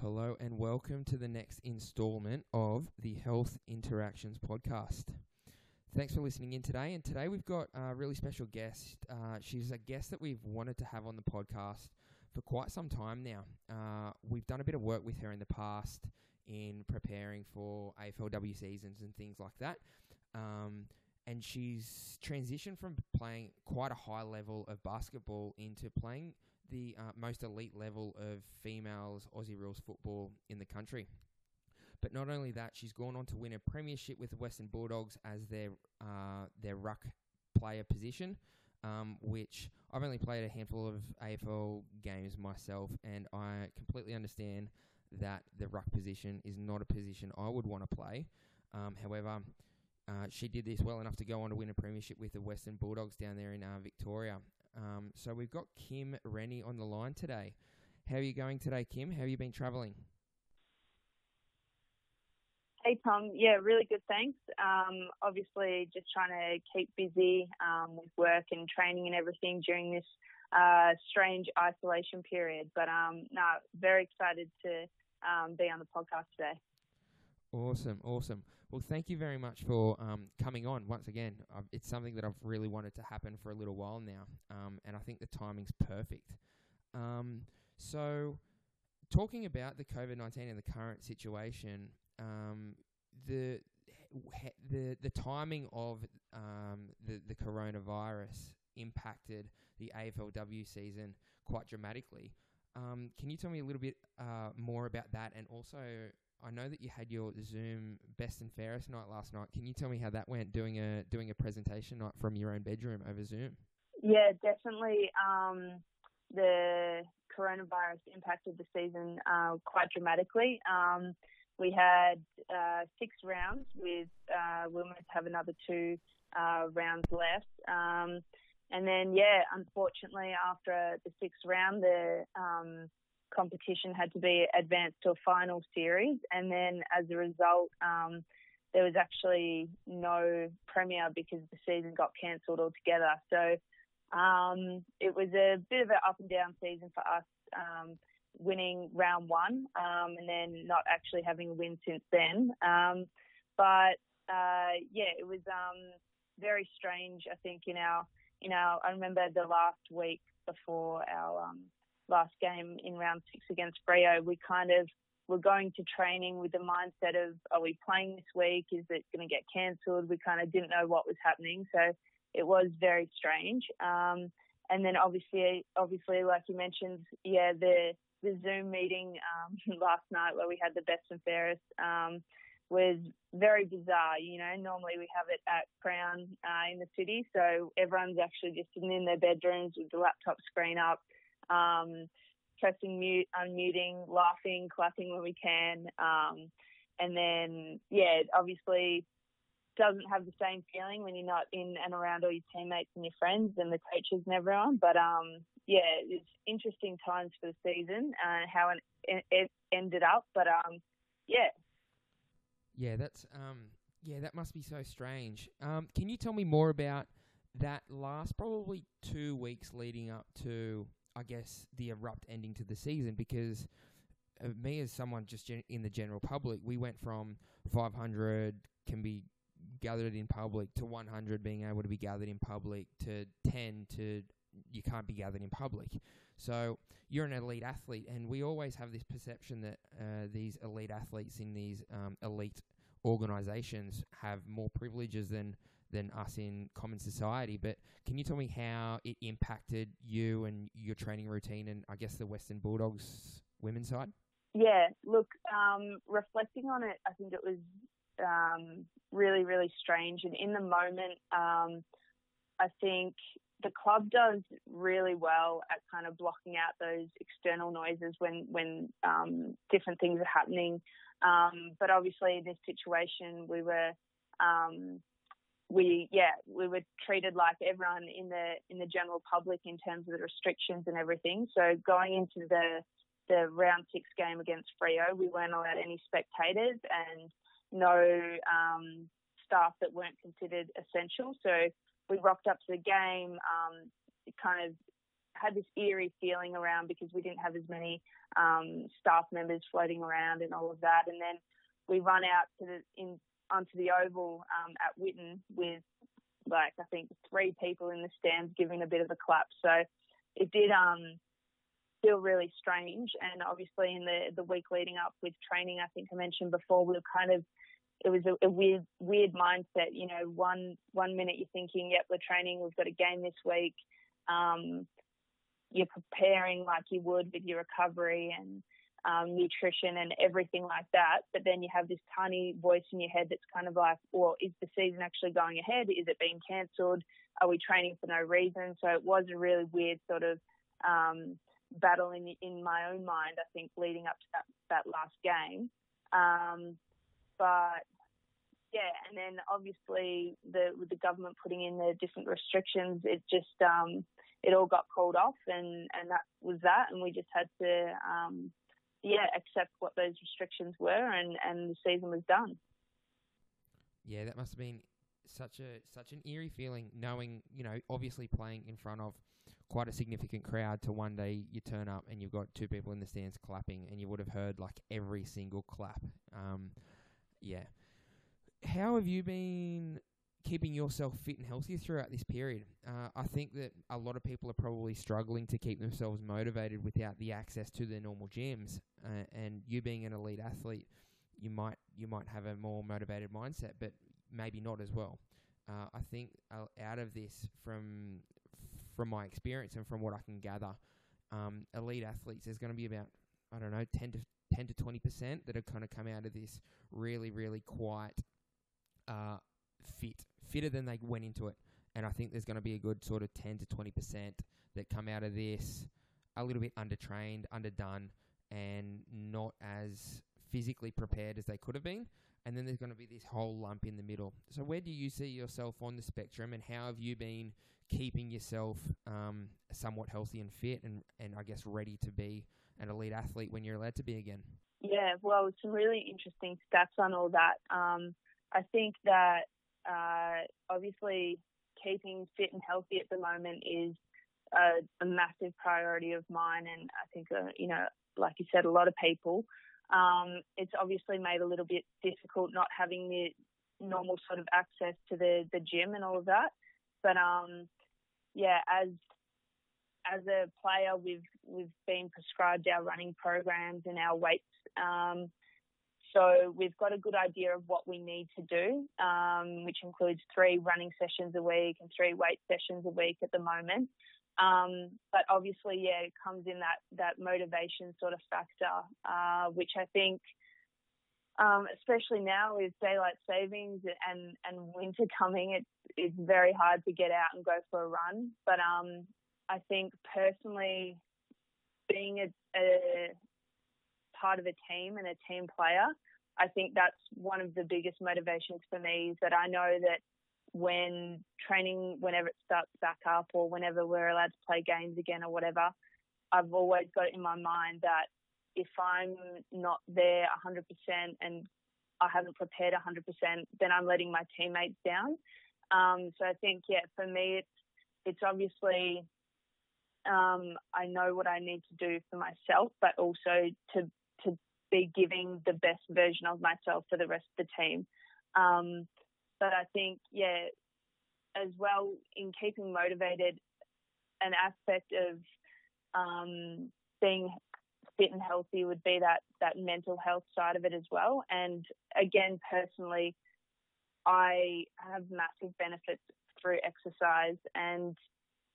Hello and welcome to the next installment of the Health Interactions podcast. Thanks for listening in today. And today we've got a really special guest. Uh, she's a guest that we've wanted to have on the podcast for quite some time now. Uh, we've done a bit of work with her in the past in preparing for AFLW seasons and things like that. Um, and she's transitioned from playing quite a high level of basketball into playing the uh, most elite level of females Aussie rules football in the country. But not only that, she's gone on to win a premiership with the Western Bulldogs as their uh, their ruck player position, um, which I've only played a handful of AFL games myself, and I completely understand that the ruck position is not a position I would want to play. Um, however, uh, she did this well enough to go on to win a premiership with the Western Bulldogs down there in uh, Victoria. Um, so we've got Kim Rennie on the line today. How are you going today, Kim? How have you been travelling? Hey Tom, yeah, really good. Thanks. Um, obviously, just trying to keep busy um, with work and training and everything during this uh, strange isolation period. But um, no, very excited to um, be on the podcast today. Awesome, awesome. Well, thank you very much for um, coming on once again. I've, it's something that I've really wanted to happen for a little while now, um, and I think the timing's perfect. Um, so, talking about the COVID nineteen and the current situation, um, the the the timing of um, the the coronavirus impacted the AFLW season quite dramatically. Um, can you tell me a little bit uh, more about that, and also I know that you had your Zoom best and fairest night last night. Can you tell me how that went doing a doing a presentation night from your own bedroom over Zoom? Yeah, definitely. Um, the coronavirus impacted the season uh, quite dramatically. Um, we had uh, six rounds with uh, we almost have another two uh, rounds left. Um, and then, yeah, unfortunately, after the sixth round, the um, competition had to be advanced to a final series, and then as a result, um, there was actually no premiere because the season got cancelled altogether. So um, it was a bit of an up and down season for us, um, winning round one um, and then not actually having a win since then. Um, but uh, yeah, it was um, very strange. I think in our in our I remember the last week before our last game in round six against Freo, we kind of were going to training with the mindset of, are we playing this week? Is it going to get cancelled? We kind of didn't know what was happening. So it was very strange. Um, and then obviously, obviously, like you mentioned, yeah, the, the Zoom meeting um, last night where we had the best and fairest um, was very bizarre. You know, normally we have it at Crown uh, in the city, so everyone's actually just sitting in their bedrooms with the laptop screen up, um, pressing mute, unmuting, laughing, clapping when we can. Um, and then, yeah, obviously doesn't have the same feeling when you're not in and around all your teammates and your friends and the coaches and everyone. But um, yeah, it's interesting times for the season and how it, it ended up. But um, yeah. Yeah, that's um, yeah, that must be so strange. Um, can you tell me more about that last probably two weeks leading up to I guess, the abrupt ending to the season because uh, me as someone just in the general public, we went from 500 can be gathered in public to 100 being able to be gathered in public to 10 to you can't be gathered in public. So you're an elite athlete, and we always have this perception that uh, these elite athletes in these um, elite organizations have more privileges than than us in common society. But can you tell me how it impacted you and your training routine and I guess the Western Bulldogs women's side? Yeah, look, um, reflecting on it, I think it was um, really, really strange. And in the moment, um, I think the club does really well at kind of blocking out those external noises when when um, different things are happening. Um, but obviously, in this situation, we were um, we yeah we were treated like everyone in the in the general public in terms of the restrictions and everything. So going into the the round six game against Freo, we weren't allowed any spectators and no um, staff that weren't considered essential. So we rocked up to the game, um, kind of had this eerie feeling around because we didn't have as many um, staff members floating around and all of that. And then we run out to the in onto the oval um, at Whitten with like I think three people in the stands giving a bit of a clap. So it did um, feel really strange. And obviously in the the week leading up with training, I think I mentioned before, we were kind of it was a, a, weird weird mindset. You know, one one minute you're thinking, yep, we're training, we've got a game this week. Um, you're preparing like you would with your recovery and um, nutrition and everything like that. But then you have this tiny voice in your head that's kind of like, well, is the season actually going ahead? Is it being cancelled? Are we training for no reason? So it was a really weird sort of um, battle in in my own mind. I think leading up to that that last game. Um, but yeah, and then obviously the with the government putting in the different restrictions, it just um, it all got called off, and and that was that, and we just had to um, yeah accept what those restrictions were, and and the season was done. Yeah, that must have been such a such an eerie feeling, knowing you know obviously playing in front of quite a significant crowd to one day you turn up and you've got two people in the stands clapping and you would have heard like every single clap. Um, yeah. How have you been keeping yourself fit and healthy throughout this period? Uh, I think that a lot of people are probably struggling to keep themselves motivated without the access to their normal gyms. Uh, and you being an elite athlete, you might you might have a more motivated mindset, but maybe not as well. Uh, I think uh, out of this, from from my experience and from what I can gather, um, elite athletes, there's going to be about I don't know, ten to ten to twenty percent that are kind of come out of this really, really quite uh, fit, fitter than they went into it. And I think there's going to be a good sort of ten to twenty percent that come out of this a little bit undertrained, underdone, and not as physically prepared as they could have been. And then there's going to be this whole lump in the middle. So where do you see yourself on the spectrum, and how have you been keeping yourself um, somewhat healthy and fit, and and I guess ready to be an elite athlete when you're allowed to be again? Yeah, well, some really interesting stats on all that. Um, I think that uh, obviously keeping fit and healthy at the moment is a, a massive priority of mine, and I think uh, you know, like you said, a lot of people. Um, it's obviously made a little bit difficult not having the normal sort of access to the the gym and all of that. But um, yeah, as as a player, we've we've been prescribed our running programs and our weights. Um, so we've got a good idea of what we need to do, um, which includes three running sessions a week and three weight sessions a week at the moment. Um, but obviously, yeah, it comes in that that motivation sort of factor, uh, which I think, um, especially now with daylight savings and and winter coming, it's it's very hard to get out and go for a run. But um, I think personally, being a, a part of a team and a team player, I think that's one of the biggest motivations for me is that I know that when training, whenever it starts back up or whenever we're allowed to play games again or whatever, I've always got it in my mind that if I'm not there 100% and I haven't prepared 100%, then I'm letting my teammates down. Um, so I think, yeah, for me, it's it's obviously um, I know what I need to do for myself, but also to to be giving the best version of myself for the rest of the team. Um, but I think, yeah, as well in keeping motivated, an aspect of um, being fit and healthy would be that that mental health side of it as well. And again, personally, I have massive benefits through exercise and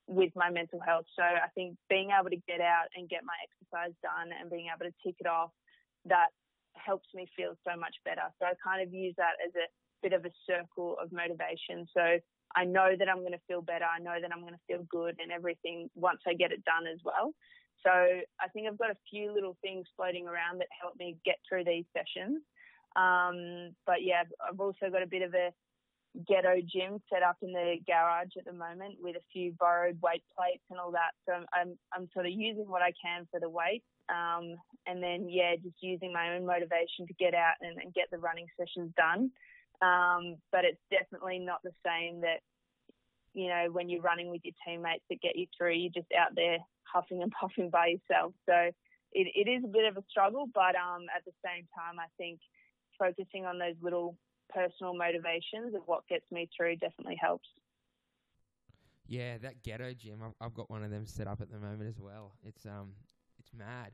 with my mental health. So I think being able to get out and get my exercise done and being able to tick it off, that helps me feel so much better. So I kind of use that as a bit of a circle of motivation. So I know that I'm going to feel better. I know that I'm going to feel good and everything once I get it done as well. So I think I've got a few little things floating around that help me get through these sessions. Um, but yeah, I've also got a bit of a ghetto gym set up in the garage at the moment with a few borrowed weight plates and all that. So I'm, I'm, I'm sort of using what I can for the weight. Um, and then, yeah, just using my own motivation to get out and, and get the running sessions done. Um, but it's definitely not the same that you know, when you're running with your teammates that get you through, you're just out there huffing and puffing by yourself. So it, it is a bit of a struggle, but um, at the same time, I think focusing on those little personal motivations of what gets me through definitely helps. Yeah, that ghetto gym. I've, I've got one of them set up at the moment as well. It's um, it's mad.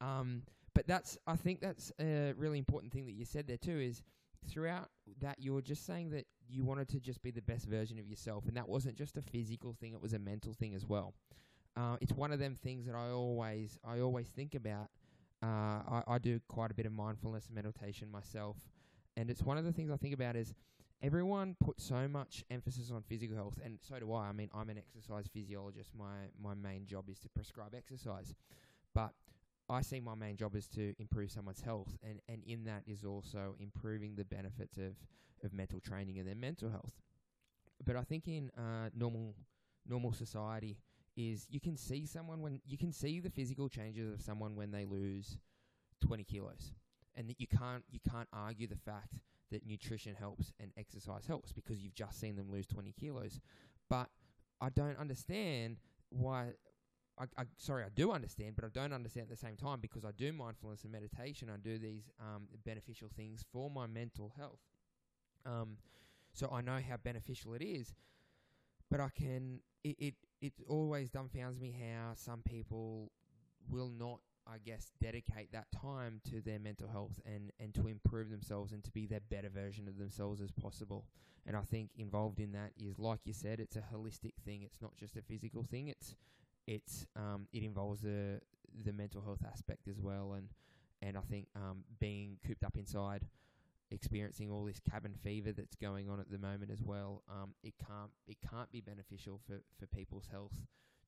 Um, but that's I think that's a really important thing that you said there too. Is throughout that you were just saying that you wanted to just be the best version of yourself, and that wasn't just a physical thing; it was a mental thing as well. Uh, it's one of them things that I always I always think about. Uh, I, I do quite a bit of mindfulness and meditation myself, and it's one of the things I think about is everyone puts so much emphasis on physical health, and so do I. I mean, I'm an exercise physiologist. My my main job is to prescribe exercise, but I see my main job is to improve someone's health, and, and in that is also improving the benefits of, of mental training and their mental health. But I think in uh, normal normal society is you can see someone when you can see the physical changes of someone when they lose 20 kilos, and that you can't you can't argue the fact that nutrition helps and exercise helps because you've just seen them lose 20 kilos. But I don't understand why I, I, sorry, I do understand, but I don't understand at the same time because I do mindfulness and meditation. I do these um, beneficial things for my mental health. Um, so I know how beneficial it is, but I can. It it, it always dumbfounds me how some people will not, I guess, dedicate that time to their mental health and and to improve themselves and to be their better version of themselves as possible. And I think involved in that is, like you said, it's a holistic thing. It's not just a physical thing. It's it's um, it involves the the mental health aspect as well, and and I think um, being cooped up inside, experiencing all this cabin fever that's going on at the moment as well, um, it can't it can't be beneficial for for people's health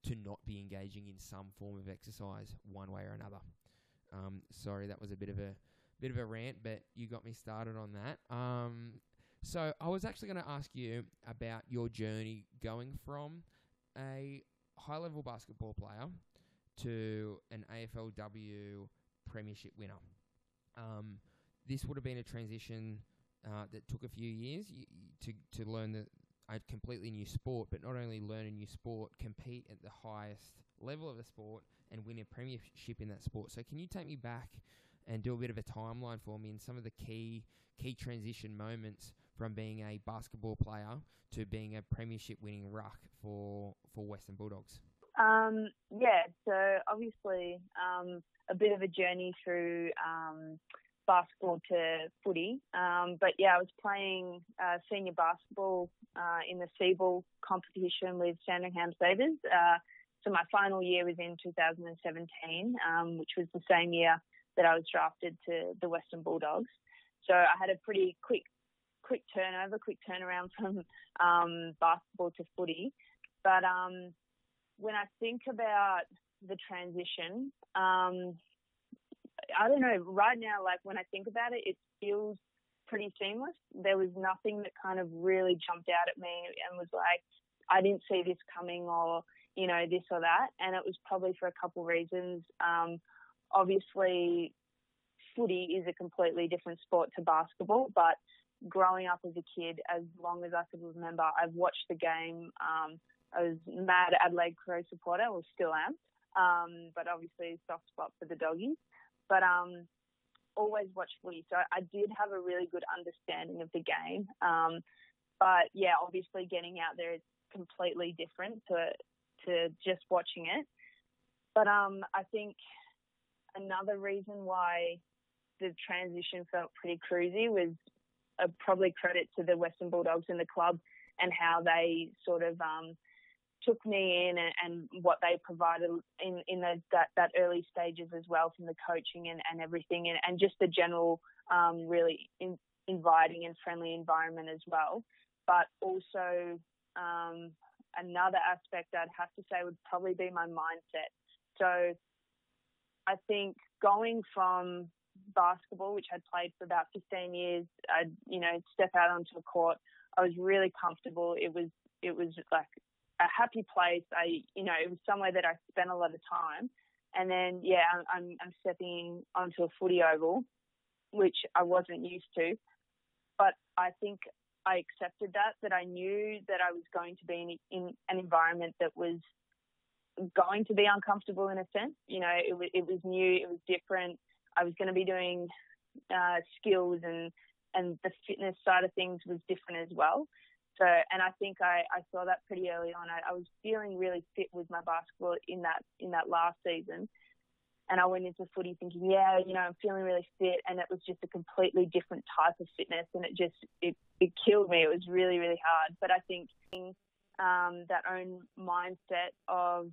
to not be engaging in some form of exercise one way or another. Um, sorry, that was a bit of a bit of a rant, but you got me started on that. Um, so I was actually going to ask you about your journey going from a high level basketball player to an AFLW premiership winner. Um, this would have been a transition uh, that took a few years to to learn the, a completely new sport, but not only learn a new sport, compete at the highest level of the sport and win a premiership in that sport. So, can you take me back and do a bit of a timeline for me in some of the key key transition moments from being a basketball player to being a premiership winning ruck for for Western Bulldogs? Um, yeah, so obviously um, a bit of a journey through um, basketball to footy. Um, but yeah, I was playing uh, senior basketball uh, in the SEABL competition with Sandringham Sabres. Uh, so my final year was in 2017, um, which was the same year that I was drafted to the Western Bulldogs. So I had a pretty quick quick turnover, quick turnaround from um, basketball to footy. But um, when I think about the transition, um, I don't know. Right now, like when I think about it, it feels pretty seamless. There was nothing that kind of really jumped out at me and was like, I didn't see this coming or, you know, this or that. And it was probably for a couple of reasons. Um, obviously, footy is a completely different sport to basketball, but growing up as a kid, as long as I could remember, I've watched the game. Um, I was mad Adelaide Crow supporter, or still am, um, but obviously soft spot for the doggies. But um, always watch footy, so I did have a really good understanding of the game. Um, but yeah, obviously getting out there is completely different to to just watching it. But um, I think another reason why the transition felt pretty cruisy was probably credit to the Western Bulldogs and the club and how they sort of um, took me in and, and, what they provided in, in the, that, that early stages as well from the coaching and, and everything and, and just the general um, really in, inviting and friendly environment as well. But also um, another aspect I'd have to say would probably be my mindset. So I think going from basketball, which I'd played for about 15 years, I'd, you know, step out onto a court. I was really comfortable. It was, it was like a happy place. I, you know, it was somewhere that I spent a lot of time. And then, yeah, I'm, I'm stepping onto a footy oval, which I wasn't used to. But I think I accepted that, that I knew that I was going to be in, in an environment that was going to be uncomfortable in a sense. You know, it, it was new, it was different. I was going to be doing uh, skills and and the fitness side of things was different as well. So, and I think I, I saw that pretty early on. I, I was feeling really fit with my basketball in that in that last season, and I went into footy thinking, yeah, you know, I'm feeling really fit, and it was just a completely different type of fitness, and it just it, it killed me. It was really really hard, but I think um, that own mindset of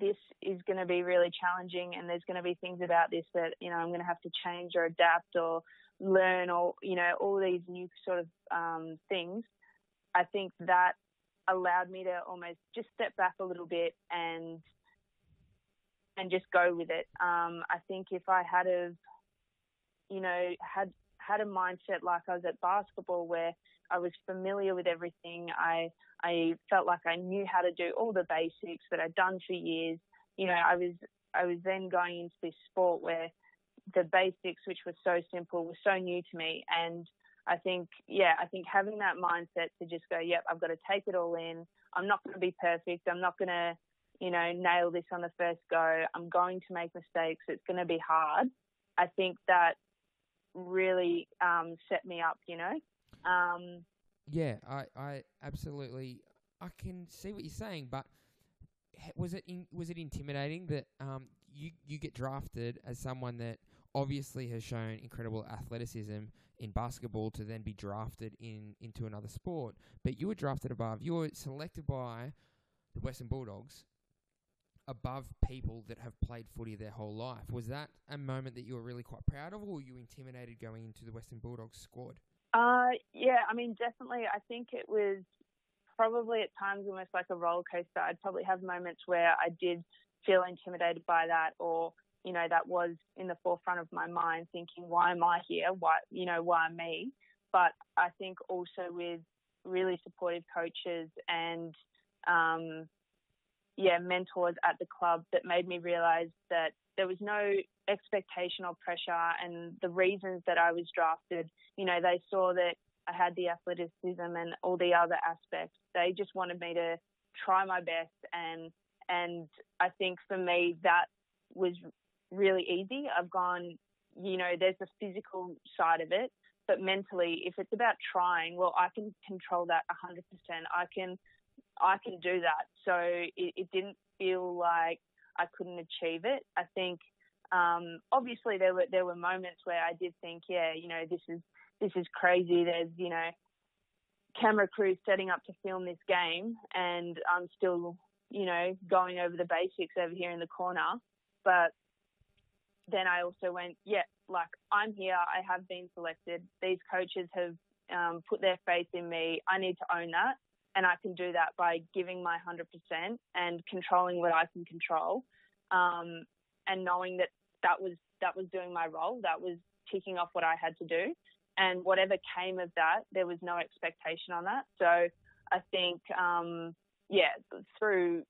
this is going to be really challenging, and there's going to be things about this that you know I'm going to have to change or adapt or learn, or you know, all these new sort of um, things. I think that allowed me to almost just step back a little bit and and just go with it. Um, I think if I had have, you know, had had a mindset like I was at basketball where I was familiar with everything, I I felt like I knew how to do all the basics that I'd done for years. You know, I was I was then going into this sport where the basics, which were so simple, were so new to me. And I think, yeah, I think having that mindset to just go, yep, I've got to take it all in. I'm not going to be perfect. I'm not going to you know, nail this on the first go. I'm going to make mistakes. It's going to be hard. I think that really um, set me up, you know. Um, yeah, I, I absolutely, I can see what you're saying, but was it in, was it intimidating that um, you you get drafted as someone that obviously has shown incredible athleticism in basketball to then be drafted in into another sport, but you were drafted above. You were selected by the Western Bulldogs above people that have played footy their whole life. Was that a moment that you were really quite proud of, or were you intimidated going into the Western Bulldogs squad? Uh, yeah, I mean, definitely. I think it was probably at times almost like a roller coaster. I'd probably have moments where I did feel intimidated by that, or you know, that was in the forefront of my mind, thinking, "Why am I here? Why, you know, why me?" But I think also with really supportive coaches and um, yeah, mentors at the club that made me realize that there was no expectation or pressure and the reasons that I was drafted, you know, they saw that I had the athleticism and all the other aspects. They just wanted me to try my best and and I think for me that was really easy. I've gone, you know, there's the physical side of it, but mentally if it's about trying, well I can control that 100%. I can I can do that. So it, it didn't feel like I couldn't achieve it. I think um, obviously there were there were moments where I did think, yeah, you know, this is this is crazy. There's you know camera crews setting up to film this game, and I'm still you know going over the basics over here in the corner. But then I also went, yeah, like I'm here. I have been selected. These coaches have um, put their faith in me. I need to own that and I can do that by giving my 100% and controlling what I can control, um, and knowing that that was that was doing my role, that was ticking off what I had to do, and whatever came of that, there was no expectation on that. So I think, um, yeah, through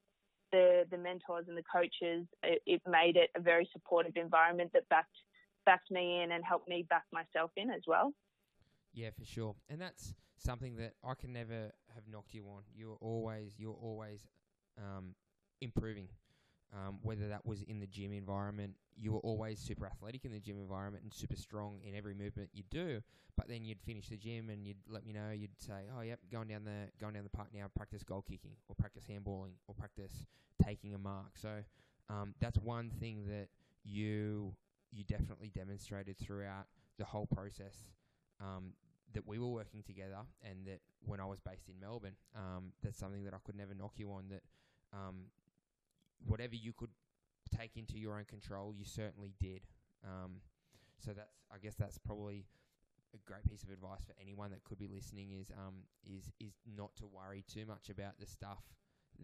the the mentors and the coaches, it, it made it a very supportive environment that backed backed me in and helped me back myself in as well. Yeah, for sure, and that's something that I can never have knocked you on. You're always you're always um, improving. Um, whether that was in the gym environment, you were always super athletic in the gym environment and super strong in every movement you do. But then you'd finish the gym and you'd let me know. You'd say, "Oh, yep, going down the going down the park now. Practice goal kicking, or practice handballing, or practice taking a mark." So um, that's one thing that you you definitely demonstrated throughout the whole process. Um, that we were working together and that when I was based in Melbourne, um, that's something that I could never knock you on. That um, whatever you could take into your own control, you certainly did. Um, so that's, I guess, that's probably a great piece of advice for anyone that could be listening. Is um is is not to worry too much about the stuff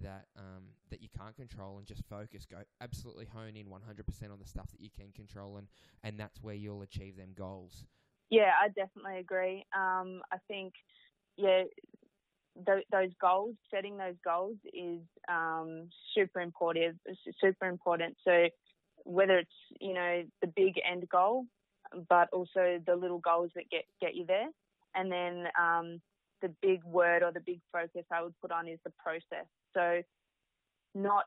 that um that you can't control and just focus. Go absolutely hone in 100% on the stuff that you can control, and and that's where you'll achieve them goals. Yeah, I definitely agree. Um, I think, yeah, th- those goals, setting those goals is um, super important. Super important. So whether it's you know the big end goal, but also the little goals that get get you there, and then um, the big word or the big focus I would put on is the process. So not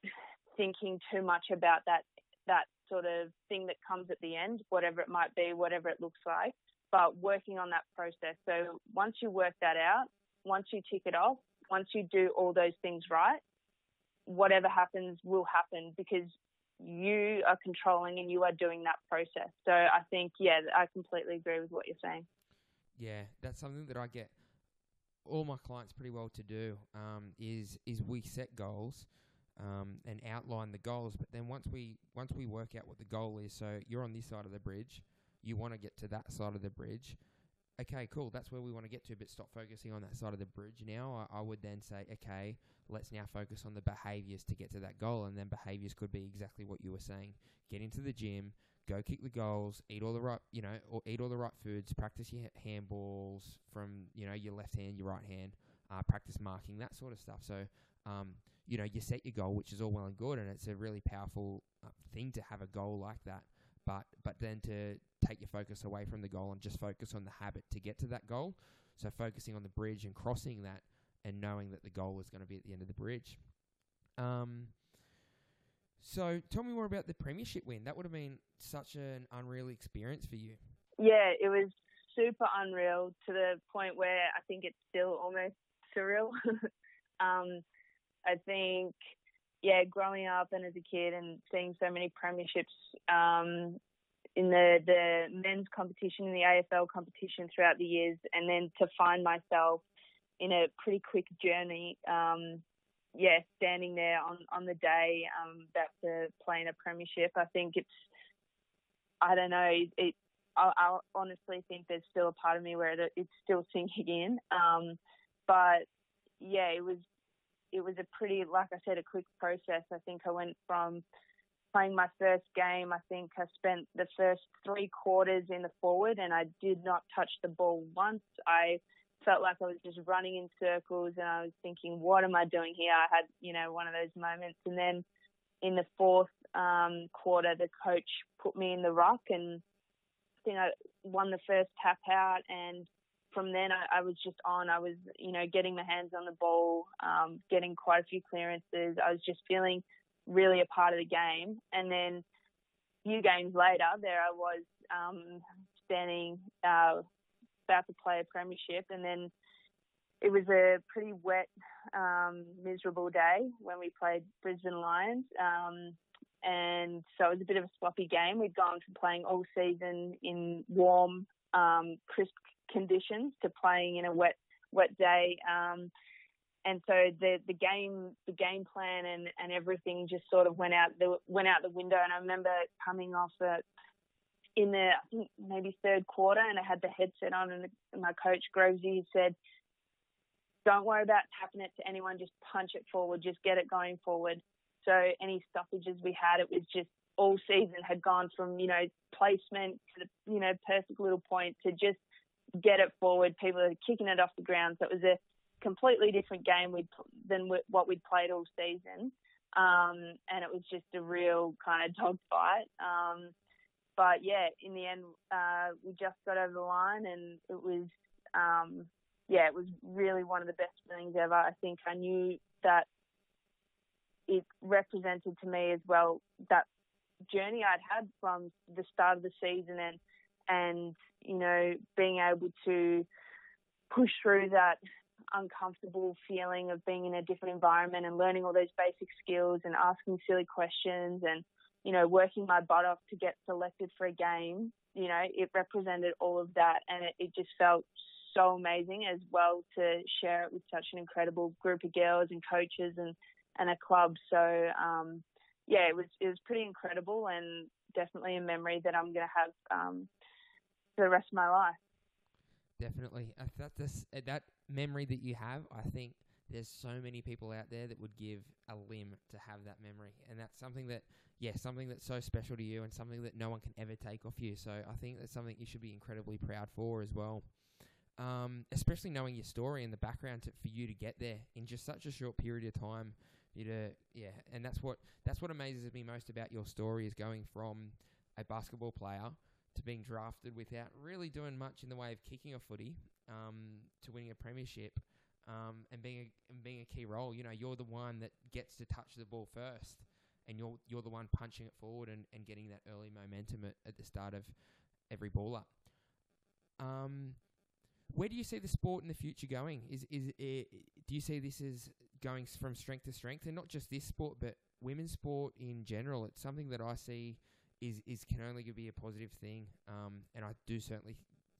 thinking too much about that that sort of thing that comes at the end, whatever it might be, whatever it looks like, but working on that process. So once you work that out, once you tick it off, once you do all those things right, whatever happens will happen because you are controlling and you are doing that process. So I think, yeah, I completely agree with what you're saying. Yeah, that's something that I get all my clients pretty well to do. Um, is is we set goals. Um, and outline the goals, but then once we once we work out what the goal is, so you're on this side of the bridge, you want to get to that side of the bridge. Okay, cool. That's where we want to get to, but stop focusing on that side of the bridge now. I, I would then say, okay, let's now focus on the behaviors to get to that goal. And then behaviors could be exactly what you were saying get into the gym, go kick the goals, eat all the right, you know, or eat all the right foods, practice your handballs from, you know, your left hand, your right hand, uh, practice marking, that sort of stuff. So, um, you know, you set your goal, which is all well and good, and it's a really powerful uh, thing to have a goal like that but but then to take your focus away from the goal and just focus on the habit to get to that goal. So focusing on the bridge and crossing that, and knowing that the goal is going to be at the end of the bridge. Um. So tell me more about the premiership win. That would have been such an unreal experience for you. Yeah, it was super unreal to the point where I think it's still almost surreal. um, I think yeah, growing up and as a kid and seeing so many premierships um, in the the men's competition in the AFL competition throughout the years, and then to find myself in a pretty quick journey, um, yeah, standing there on on the day um, about to play in a premiership, I think it's, I don't know, it. I, I honestly think there's still a part of me where it's still sinking in, um, but yeah, it was it was a pretty, like I said, a quick process. I think I went from playing my first game. I think I spent the first three quarters in the forward and I did not touch the ball once. I felt like I was just running in circles and I was thinking, what am I doing here? I had, you know, one of those moments. And then in the fourth um, quarter, the coach put me in the ruck and I think I won the first tap out and from then I, I, was just on. I was, you know, getting my hands on the ball, um, getting quite a few clearances. I was just feeling really a part of the game. And then a few games later, there I was um, standing uh, about to play a premiership, and then it was a pretty wet, um, miserable day when we played Brisbane Lions. Um, and so it was a bit of a sloppy game. We'd gone from playing all season in warm, um, crisp conditions to playing in a wet wet day. Um, and so the the game the game plan and, and everything just sort of went out the went out the window. And I remember coming off it in the I think maybe third quarter, and I had the headset on, and the, my coach Grovesy said, "Don't worry about tapping it to anyone. Just punch it forward. Just get it going forward." So any stoppages we had, it was just all season had gone from you know placement to the you know perfect little point to just get it forward. People are kicking it off the ground. So it was a completely different game than what we'd played all season. Um, and it was just a real kind of dogfight. Um, but yeah, in the end, uh, we just got over the line, and it was, um, yeah, it was really one of the best feelings ever. I think I knew that it represented to me as well that journey I'd had from the start of the season and and you know being able to push through that uncomfortable feeling of being in a different environment and learning all those basic skills and asking silly questions and you know working my butt off to get selected for a game you know it represented all of that. And it, it just felt so amazing as well to share it with such an incredible group of girls and coaches and and a club. So um yeah it was it was pretty incredible and definitely a memory that I'm going to have um for the rest of my life. Definitely. I thought this uh, that memory that you have, I think there's so many people out there that would give a limb to have that memory, and that's something that, yeah, something that's so special to you, and something that no one can ever take off you. So I think that's something you should be incredibly proud for as well. Um, especially knowing your story and the background to, for you to get there in just such a short period of time. You to, yeah, and that's what that's what amazes me most about your story is going from a basketball player to being drafted without really doing much in the way of kicking a footy um, to winning a premiership um, and being a, and being a key role. You know, you're the one that gets to touch the ball first, and you're you're the one punching it forward and, and getting that early momentum at, at the start of every ball up. Um, where do you see the sport in the future going? Is is it, do you see this as going from strength to strength, and not just this sport, but women's sport in general? It's something that I see is is can only be a positive thing, um, and I do certainly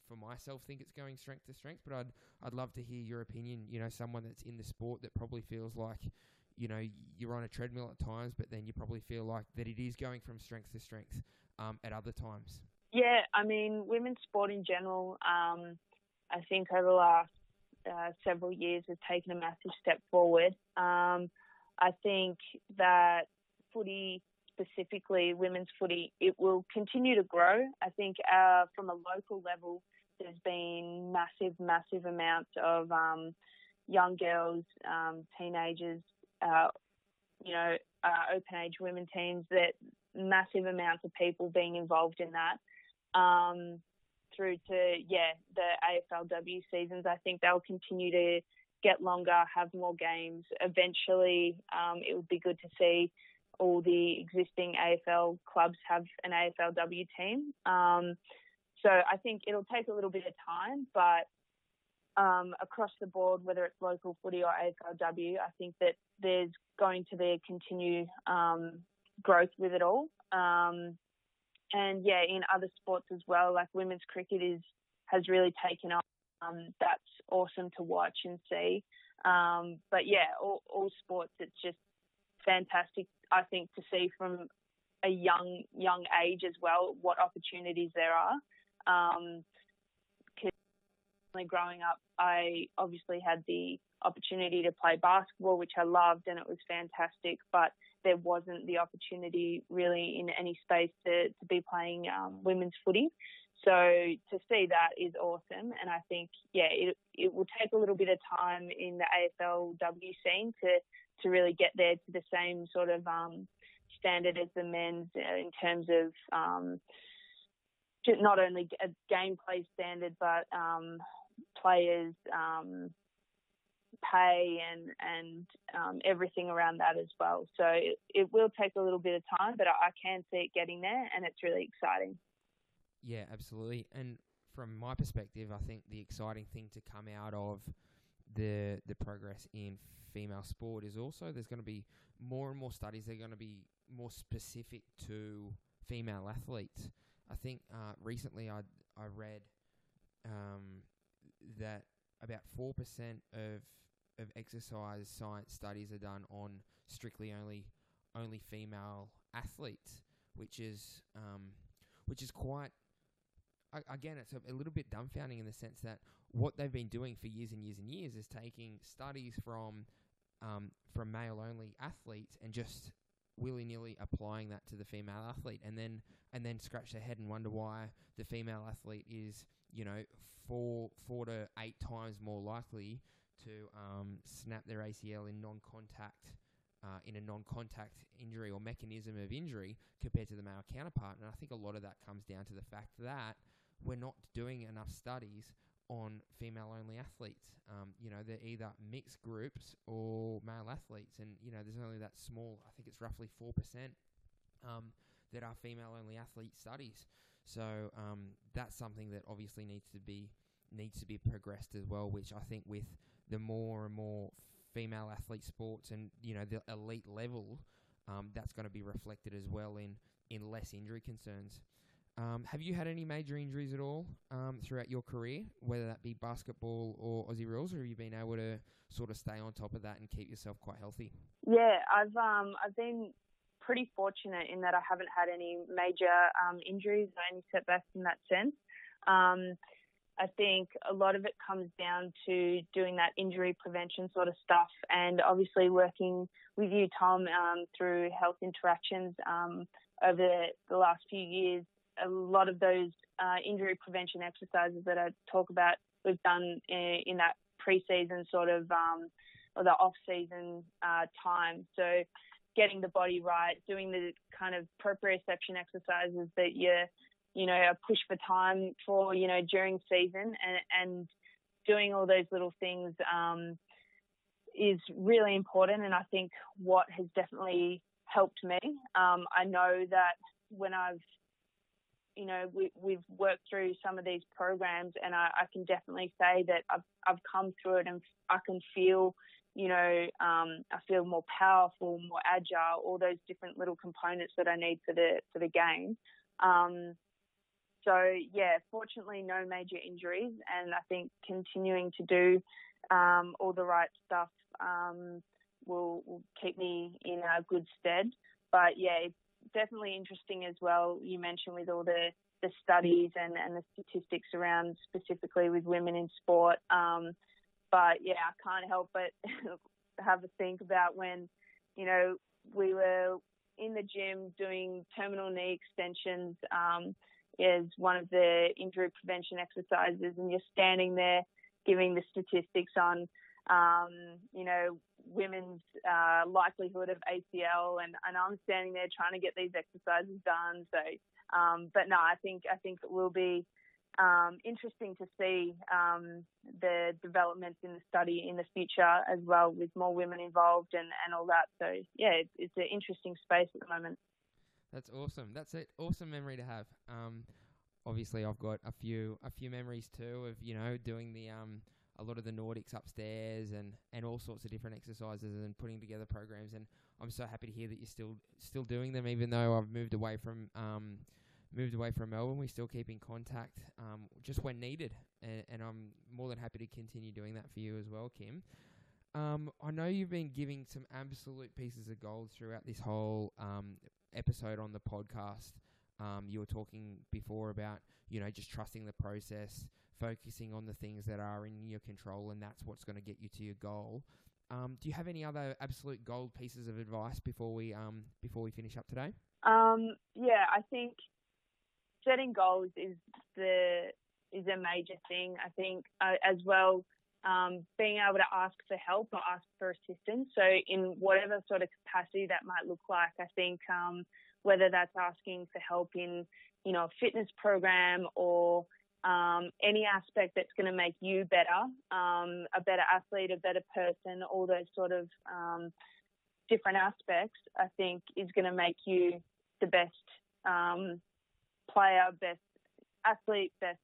for myself think it's going strength to strength. But I'd I'd love to hear your opinion. You know, someone that's in the sport that probably feels like you know you're on a treadmill at times, but then you probably feel like that it is going from strength to strength um, at other times. Yeah, I mean, women's sport in general, um, I think over the last uh, several years has taken a massive step forward. Um, I think that footy, specifically women's footy, it will continue to grow. I think uh, from a local level, there's been massive, massive amounts of um, young girls, um, teenagers, uh, you know, uh, open age women teams that massive amounts of people being involved in that um, through to yeah the AFLW seasons. I think they'll continue to get longer, have more games. Eventually, um, it would be good to see all the existing AFL clubs have an AFLW team. Um, so I think it'll take a little bit of time, but um, across the board, whether it's local footy or AFLW, I think that there's going to be a continued um, growth with it all. Um, and yeah, in other sports as well, like women's cricket is has really taken off. Um, that's awesome to watch and see. Um, but yeah, all, all sports, it's just fantastic. I think to see from a young young age as well what opportunities there are. Um, growing up, I obviously had the opportunity to play basketball, which I loved, and it was fantastic. But there wasn't the opportunity really in any space to, to be playing um, women's footy. So to see that is awesome, and I think yeah, it it will take a little bit of time in the AFLW scene to to really get there to the same sort of um, standard as the men's uh, in terms of um, not only a gameplay standard but um, players um, pay and and um, everything around that as well. So it, it, will take a little bit of time, but I, I can see it getting there, and it's really exciting. Yeah, absolutely. And from my perspective, I think the exciting thing to come out of the the progress in female sport is also there's going to be more and more studies that are going to be more specific to female athletes. I think uh, recently I I read um, that about four percent of of exercise science studies are done on strictly only only female athletes, which is um, which is quite again it's a, little bit dumbfounding in the sense that what they've been doing for years and years and years is taking studies from um, from male only athletes and just willy nilly applying that to the female athlete, and then and then scratch their head and wonder why the female athlete is you know four four to eight times more likely to um, snap their ACL in non-contact uh, in a non-contact injury or mechanism of injury compared to the male counterpart. And I think a lot of that comes down to the fact that we're not doing enough studies on female-only athletes. Um, you know, they're either mixed groups or male athletes, and you know, there's only that small. I think it's roughly four percent um, that are female-only athlete studies. So um, that's something that obviously needs to be needs to be progressed as well. Which I think with the more and more female athlete sports and you know the elite level, um, that's going to be reflected as well in in less injury concerns. Um, have you had any major injuries at all um, throughout your career, whether that be basketball or Aussie rules, or have you been able to sort of stay on top of that and keep yourself quite healthy? Yeah, I've um, I've been pretty fortunate in that I haven't had any major um, injuries or any setbacks in that sense. Um, I think a lot of it comes down to doing that injury prevention sort of stuff, and obviously working with you, Tom, um, through health interactions over the last few years. A lot of those uh, injury prevention exercises that I talk about, we've done in, in that pre-season sort of um, or the off-season uh, time. So getting the body right, doing the kind of proprioception exercises that you you know, a push for time for, you know, during season and, and doing all those little things um, is really important. And I think what has definitely helped me. Um, I know that when I've you know, we, we've worked through some of these programs, and I, I, can definitely say that I've I've come through it, and I can feel, you know, um, I feel more powerful, more agile, all those different little components that I need for the for the game. Um, so yeah, fortunately, no major injuries, and I think continuing to do um, all the right stuff um, will, will keep me in a good stead. But yeah, it's definitely interesting as well. You mentioned with all the the studies and, and the statistics around specifically with women in sport. Um, but yeah, I can't help but have a think about when, you know, we were in the gym doing terminal knee extensions um, as one of the injury prevention exercises, and you're standing there giving the statistics on, um, you know, women's uh, likelihood of ACL, and, and I'm standing there trying to get these exercises done. So, um, but no, I think I think it will be um, interesting to see um, the developments in the study in the future as well, with more women involved and, and all that. So, yeah, it's, it's an interesting space at the moment. That's awesome. That's an awesome memory to have. Um, obviously, I've got a few a few memories too of you know doing the um a lot of the Nordics upstairs and, and all sorts of different exercises and putting together programs. And I'm so happy to hear that you're still still doing them, even though I've moved away from um, moved away from Melbourne. We still keep in contact um, just when needed, and, and I'm more than happy to continue doing that for you as well, Kim. Um, I know you've been giving some absolute pieces of gold throughout this whole um, episode on the podcast. Um, you were talking before about you know just trusting the process, focusing on the things that are in your control, and that's what's going to get you to your goal. Um, do you have any other absolute gold pieces of advice before we um, before we finish up today? Um, yeah, I think setting goals is the is a major thing. I think uh, as well, um, being able to ask for help or ask for assistance. So in whatever sort of capacity that might look like, I think um, whether that's asking for help in you know a fitness program or um, any aspect that's going to make you better, um, a better athlete, a better person, all those sort of um, different aspects, I think is going to make you the best um, player, best athlete, best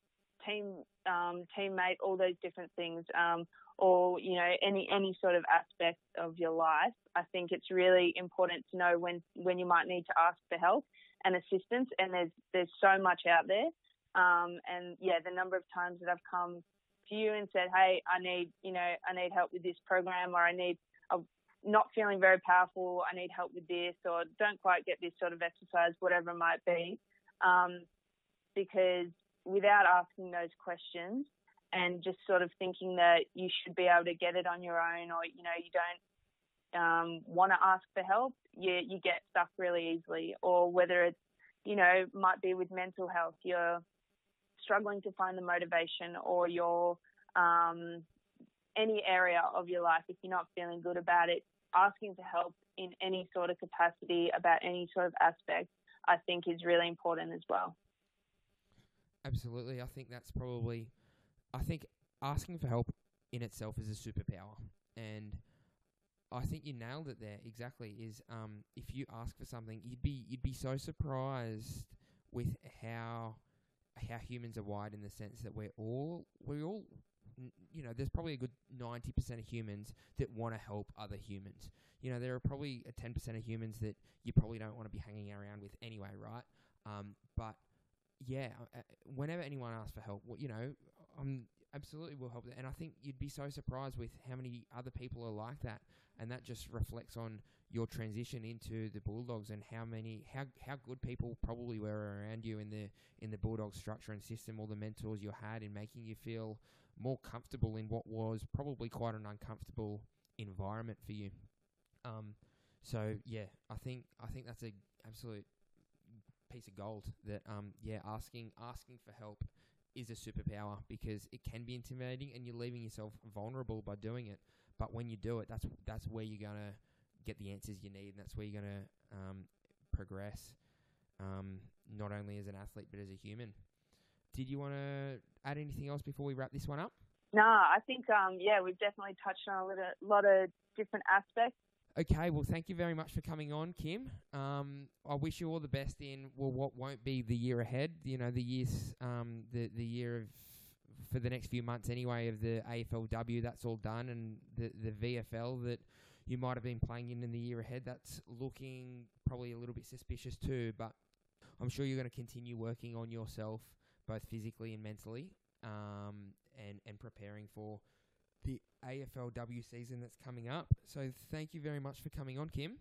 team um, teammate, all those different things, um, or you know any any sort of aspect of your life. I think it's really important to know when when you might need to ask for help and assistance, and there's there's so much out there. Um, and yeah, the number of times that I've come to you and said, "Hey, I need, you know, I need help with this program, or I need, I'm not feeling very powerful. I need help with this, or don't quite get this sort of exercise, whatever it might be." Um, because without asking those questions and just sort of thinking that you should be able to get it on your own, or you know, you don't um, want to ask for help, you you get stuck really easily. Or whether it's you know might be with mental health, you're struggling to find the motivation or your um, any area of your life, if you're not feeling good about it, asking for help in any sort of capacity about any sort of aspect, I think is really important as well. Absolutely. I think that's probably, I think asking for help in itself is a superpower. And I think you nailed it there exactly. Is um, if you ask for something, you'd be you'd be so surprised with how how humans are wired in the sense that we're all we're all you know there's probably a good 90% of humans that want to help other humans. You know there are probably a 10% of humans that you probably don't want to be hanging around with anyway right? Um, but yeah uh, uh whenever anyone asks for help what you know I'm absolutely will help. And I think you'd be so surprised with how many other people are like that. And that just reflects on your transition into the Bulldogs and how many how how good people probably were around you in the in the Bulldog structure and system, all the mentors you had in making you feel more comfortable in what was probably quite an uncomfortable environment for you. Um, so yeah, I think I think that's a absolute piece of gold. That um, yeah, asking asking for help is a superpower because it can be intimidating and you're leaving yourself vulnerable by doing it. But when you do it, that's that's where you're gonna get the answers you need, and that's where you're going to um, progress. um, not only as an athlete but as a human. Did you want to add anything else before we wrap this one up? No, I think um, yeah, we've definitely touched on a little, lot of different aspects. Okay, well, thank you very much for coming on, Kim. Um, I wish you all the best in well, what won't be the year ahead. You know, the years, um, the the year of for the next few months anyway of the AFLW. That's all done, and the the VFL that you might have been playing in in the year ahead. That's looking probably a little bit suspicious too. But I'm sure you're going to continue working on yourself, both physically and mentally, um, and and preparing for the AFLW season that's coming up. So thank you very much for coming on, Kim.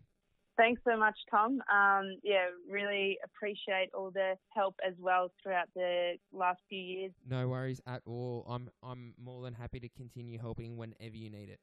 Thanks so much, Tom. Um, yeah, really appreciate all the help as well throughout the last few years. No worries at all. I'm I'm more than happy to continue helping whenever you need it.